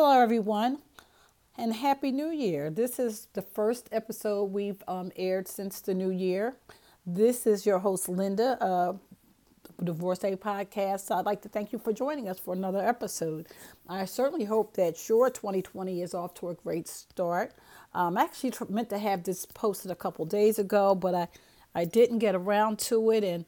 Hello, everyone, and Happy New Year. This is the first episode we've um, aired since the new year. This is your host, Linda, uh, Divorcee podcast. So I'd like to thank you for joining us for another episode. I certainly hope that your 2020 is off to a great start. Um, I actually meant to have this posted a couple days ago, but I, I didn't get around to it. And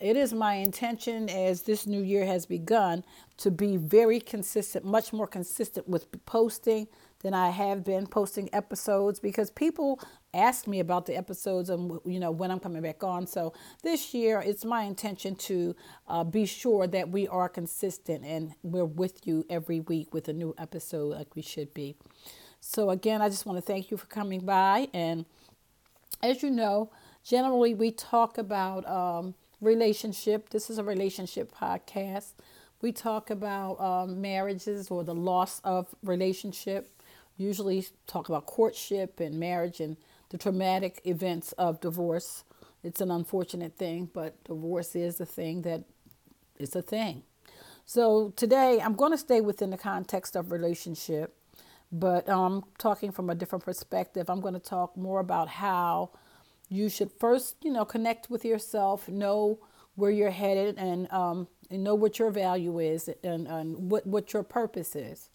it is my intention as this new year has begun to be very consistent, much more consistent with posting than I have been posting episodes because people ask me about the episodes and you know when I'm coming back on. So this year, it's my intention to uh, be sure that we are consistent and we're with you every week with a new episode like we should be. So again, I just want to thank you for coming by. And as you know, generally we talk about um, relationship. This is a relationship podcast. We talk about um, marriages or the loss of relationship. Usually talk about courtship and marriage and the traumatic events of divorce. It's an unfortunate thing, but divorce is a thing that is a thing. So today I'm going to stay within the context of relationship, but I'm um, talking from a different perspective. I'm going to talk more about how you should first, you know, connect with yourself, know where you're headed, and, um, and know what your value is and, and what, what your purpose is.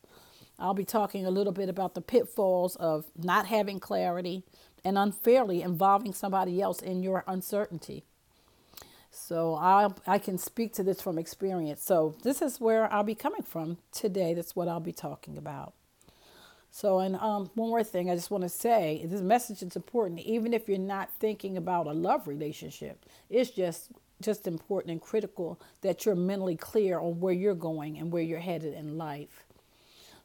I'll be talking a little bit about the pitfalls of not having clarity and unfairly involving somebody else in your uncertainty. So I I can speak to this from experience. So this is where I'll be coming from today. That's what I'll be talking about. So, and um, one more thing I just want to say this message is important, even if you're not thinking about a love relationship. It's just just important and critical that you're mentally clear on where you're going and where you're headed in life.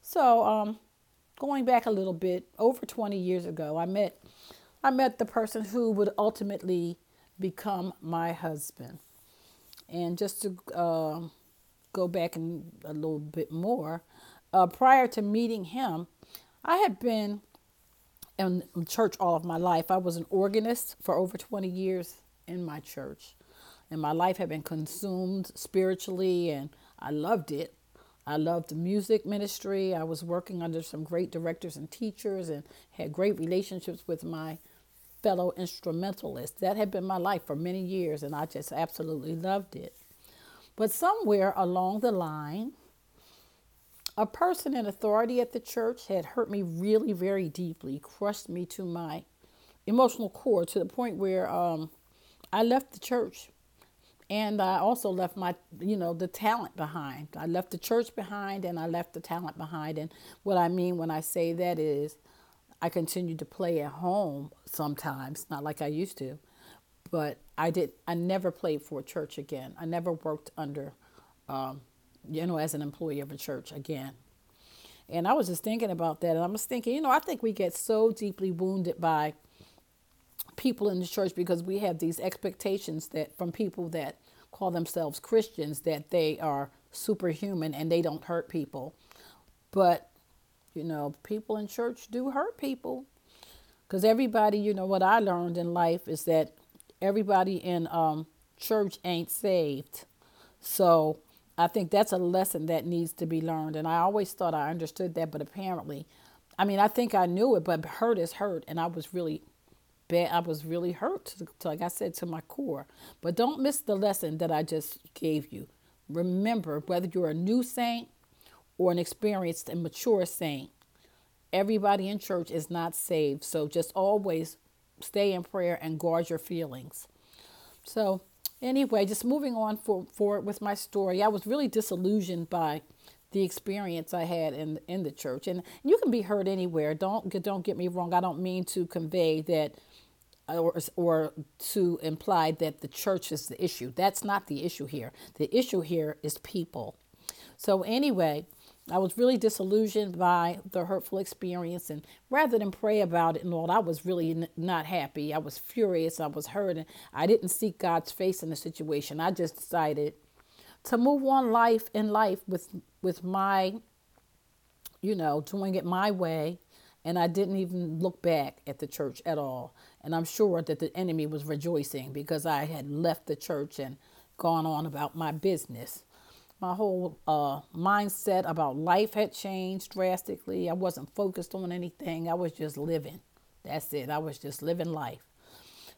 So, um, going back a little bit, over 20 years ago, I met I met the person who would ultimately become my husband. And just to uh, go back and a little bit more, uh, prior to meeting him, I had been in church all of my life. I was an organist for over 20 years in my church. And my life had been consumed spiritually, and I loved it. I loved the music ministry. I was working under some great directors and teachers and had great relationships with my fellow instrumentalists. That had been my life for many years, and I just absolutely loved it. But somewhere along the line, a person in authority at the church had hurt me really, very deeply, crushed me to my emotional core to the point where um, I left the church. And I also left my, you know, the talent behind. I left the church behind and I left the talent behind. And what I mean when I say that is I continued to play at home sometimes, not like I used to, but I did. I never played for a church again. I never worked under um, you know, as an employee of a church again. And I was just thinking about that. And I was thinking, you know, I think we get so deeply wounded by people in the church because we have these expectations that from people that call themselves Christians that they are superhuman and they don't hurt people. But, you know, people in church do hurt people. Because everybody, you know, what I learned in life is that everybody in um, church ain't saved. So I think that's a lesson that needs to be learned. And I always thought I understood that, but apparently, I mean, I think I knew it, but hurt is hurt. And I was really bad. I was really hurt, to, to, like I said, to my core. But don't miss the lesson that I just gave you. Remember, whether you're a new saint or an experienced and mature saint, everybody in church is not saved. So just always stay in prayer and guard your feelings. So, Anyway, just moving on for, forward with my story, I was really disillusioned by the experience I had in in the church, and you can be hurt anywhere. Don't don't get me wrong. I don't mean to convey that or or to imply that the church is the issue. That's not the issue here. The issue here is people. So anyway, I was really disillusioned by the hurtful experience, and rather than pray about it and all, I was really n- not happy. I was furious. I was hurt, and I didn't seek God's face in the situation. I just decided to move on life in life with with my, you know, doing it my way, and I didn't even look back at the church at all. And I'm sure that the enemy was rejoicing because I had left the church and gone on about my business. My whole uh, mindset about life had changed drastically. I wasn't focused on anything. I was just living. That's it. I was just living life.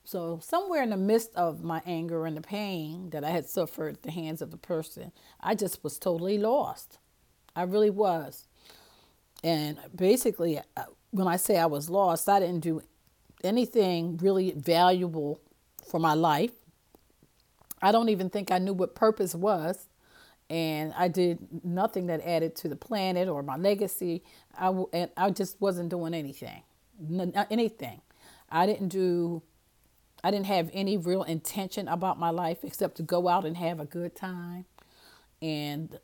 So, somewhere in the midst of my anger and the pain that I had suffered at the hands of the person, I just was totally lost. I really was. And basically, uh, when I say I was lost, I didn't do anything really valuable for my life. I don't even think I knew what purpose was. And I did nothing that added to the planet or my legacy. I, and I just wasn't doing anything. Anything. I didn't do I didn't have any real intention about my life except to go out and have a good time. And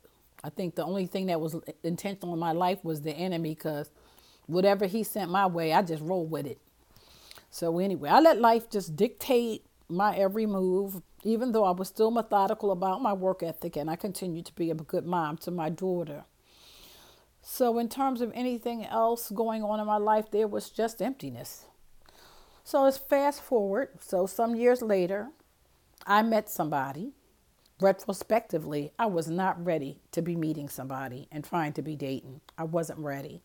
I think the only thing that was intentional in my life was the enemy because whatever he sent my way, I just rolled with it. So, anyway, I let life just dictate my every move, even though I was still methodical about my work ethic and I continued to be a good mom to my daughter. So, in terms of anything else going on in my life, there was just emptiness. So let's fast forward. So some years later, I met somebody. Retrospectively, I was not ready to be meeting somebody and trying to be dating. I wasn't ready.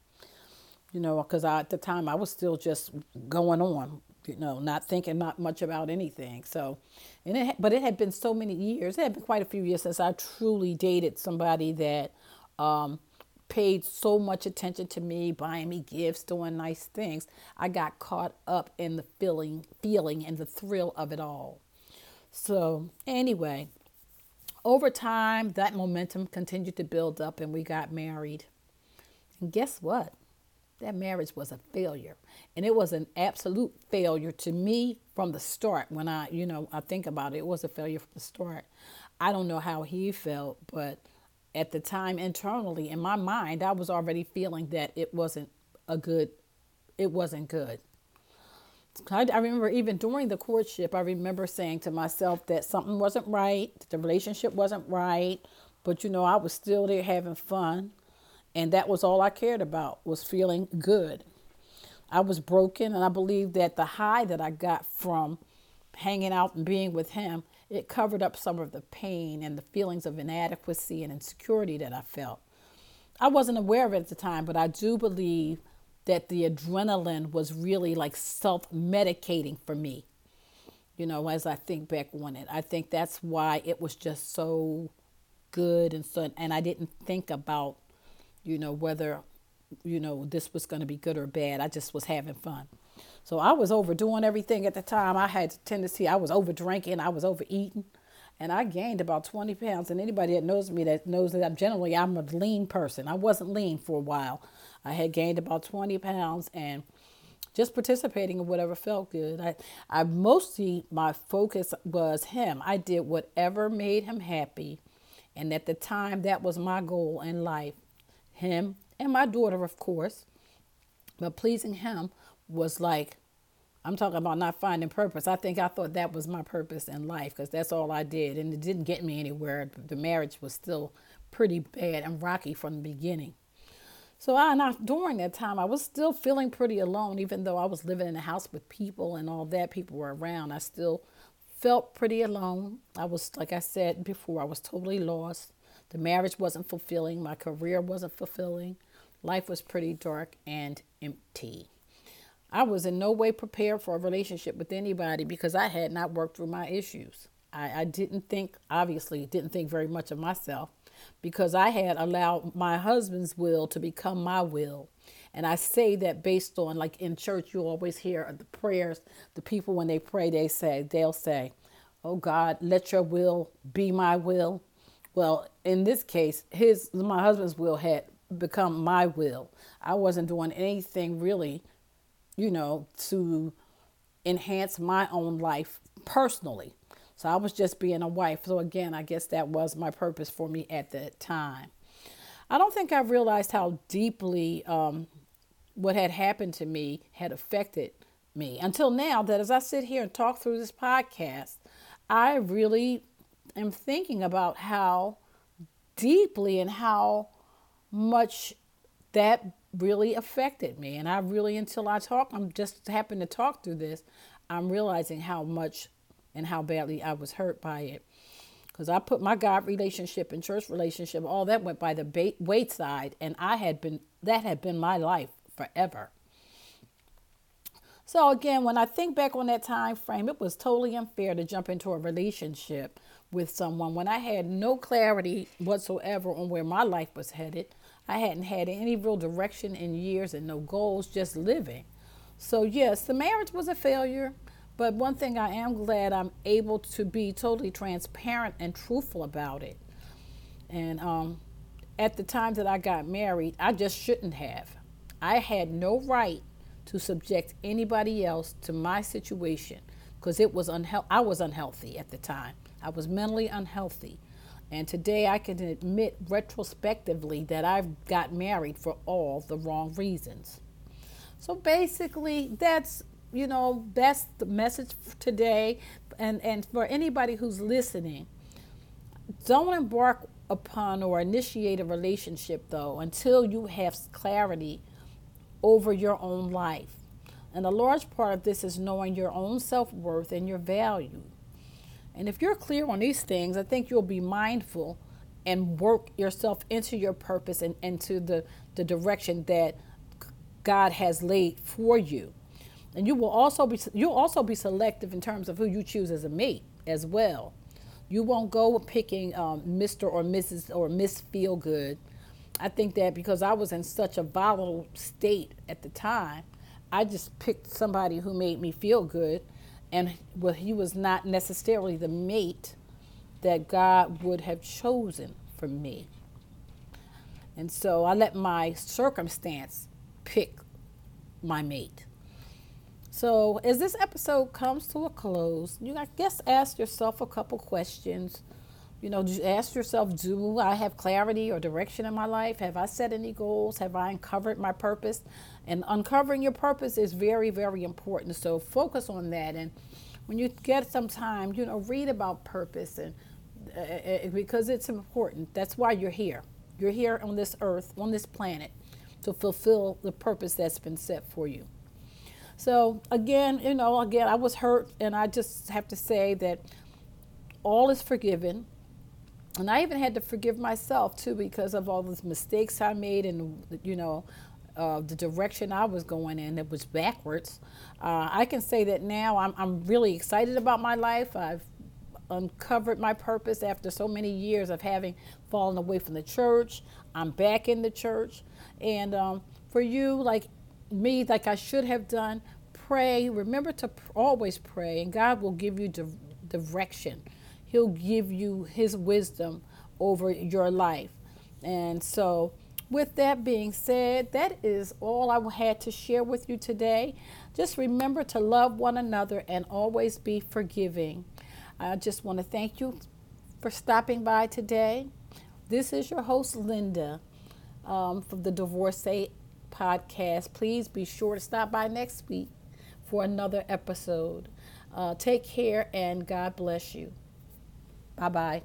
You know, because at the time I was still just going on, you know, not thinking not much about anything. So, and it, but it had been so many years. It had been quite a few years since I truly dated somebody that um, paid so much attention to me, buying me gifts, doing nice things, I got caught up in the feeling, feeling and the thrill of it all. So, anyway, over time, that momentum continued to build up and we got married. And guess what? That marriage was a failure. And it was an absolute failure to me from the start. When I, you know, I think about it, it was a failure from the start. I don't know how he felt, but at the time internally in my mind i was already feeling that it wasn't a good it wasn't good I, I remember even during the courtship i remember saying to myself that something wasn't right the relationship wasn't right but you know i was still there having fun and that was all i cared about was feeling good i was broken and i believe that the high that i got from hanging out and being with him it covered up some of the pain and the feelings of inadequacy and insecurity that I felt. I wasn't aware of it at the time, but I do believe that the adrenaline was really like self medicating for me. You know, as I think back on it, I think that's why it was just so good and so, and I didn't think about, you know, whether, you know, this was going to be good or bad. I just was having fun. So I was overdoing everything at the time. I had tendency, I was over drinking, I was overeating, and I gained about 20 pounds. And anybody that knows me that knows that I'm generally I'm a lean person. I wasn't lean for a while. I had gained about 20 pounds and just participating in whatever felt good. I, I mostly my focus was him. I did whatever made him happy, and at the time that was my goal in life. Him and my daughter, of course, but pleasing him was like, I'm talking about not finding purpose. I think I thought that was my purpose in life because that's all I did. And it didn't get me anywhere. The marriage was still pretty bad and rocky from the beginning. So I, and I, during that time, I was still feeling pretty alone, even though I was living in a house with people and all that. People were around. I still felt pretty alone. I was, like I said before, I was totally lost. The marriage wasn't fulfilling. My career wasn't fulfilling. Life was pretty dark and empty. I was in no way prepared for a relationship with anybody because I had not worked through my issues. I, I didn't think, obviously, didn't think very much of myself because I had allowed my husband's will to become my will. And I say that based on, like in church, you always hear the prayers, the people when they pray, they say, they'll say, Oh God, let your will be my will. Well, in this case, his my husband's will had become my will. I wasn't doing anything really you know, to enhance my own life personally. So I was just being a wife. So again, I guess that was my purpose for me at that time. I don't think I realized how deeply um, what had happened to me had affected me until now that as I sit here and talk through this podcast, I really am thinking about how deeply and how much that really affected me. And I really, until I talk, I'm just happen to talk through this, I'm realizing how much and how badly I was hurt by it. because I put my God relationship and church relationship, all that went by the bait, wayside, and I had been that had been my life forever. So again, when I think back on that time frame, it was totally unfair to jump into a relationship with someone when I had no clarity whatsoever on where my life was headed. I hadn't had any real direction in years and no goals, just living. So yes, the marriage was a failure. But one thing I am glad I'm able to be totally transparent and truthful about it. And um, at the time that I got married, I just shouldn't have. I had no right to subject anybody else to my situation because it was unhe- I was unhealthy at the time. I was mentally unhealthy. And today I can admit retrospectively that I've got married for all the wrong reasons. So basically, that's you know, that's the message today. And, and for anybody who's listening, don't embark upon or initiate a relationship, though, until you have clarity over your own life. And a large part of this is knowing your own self worth and your value. And if you're clear on these things, I think you'll be mindful and work yourself into your purpose and into the, the direction that God has laid for you and you will also be you'll also be selective in terms of who you choose as a mate as well. You won't go picking um, Mr. or Mrs. or Miss Feel Good. I think that because I was in such a volatile state at the time, I just picked somebody who made me feel good, and well, he was not necessarily the mate that God would have chosen for me. And so I let my circumstance pick my mate. So, as this episode comes to a close, you I guess ask yourself a couple questions. You know, ask yourself, do I have clarity or direction in my life? Have I set any goals? Have I uncovered my purpose? And uncovering your purpose is very, very important. So focus on that. And when you get some time, you know, read about purpose and uh, uh because it's important. That's why you're here. You're here on this earth, on this planet, to fulfill the purpose that's been set for you. So again, you know, again, I was hurt, and I just have to say that all is forgiven. And I even had to forgive myself too because of all the mistakes I made and, you know, uh, the direction I was going in, it was backwards. Uh, I can say that now I'm, I'm really excited about my life. I've uncovered my purpose after so many years of having fallen away from the church. I'm back in the church. And um, for you, like me like I should have done. Pray. Remember to always pray, and God will give you di- direction. He'll give you His wisdom over your life. And so, with that being said, that is all I had to share with you today. Just remember to love one another and always be forgiving. I just want to thank you for stopping by today. This is your host, Linda, um, from the Divorcee podcast. Please be sure to stop by next week for another episode. Uh, take care and God bless you. Bye bye.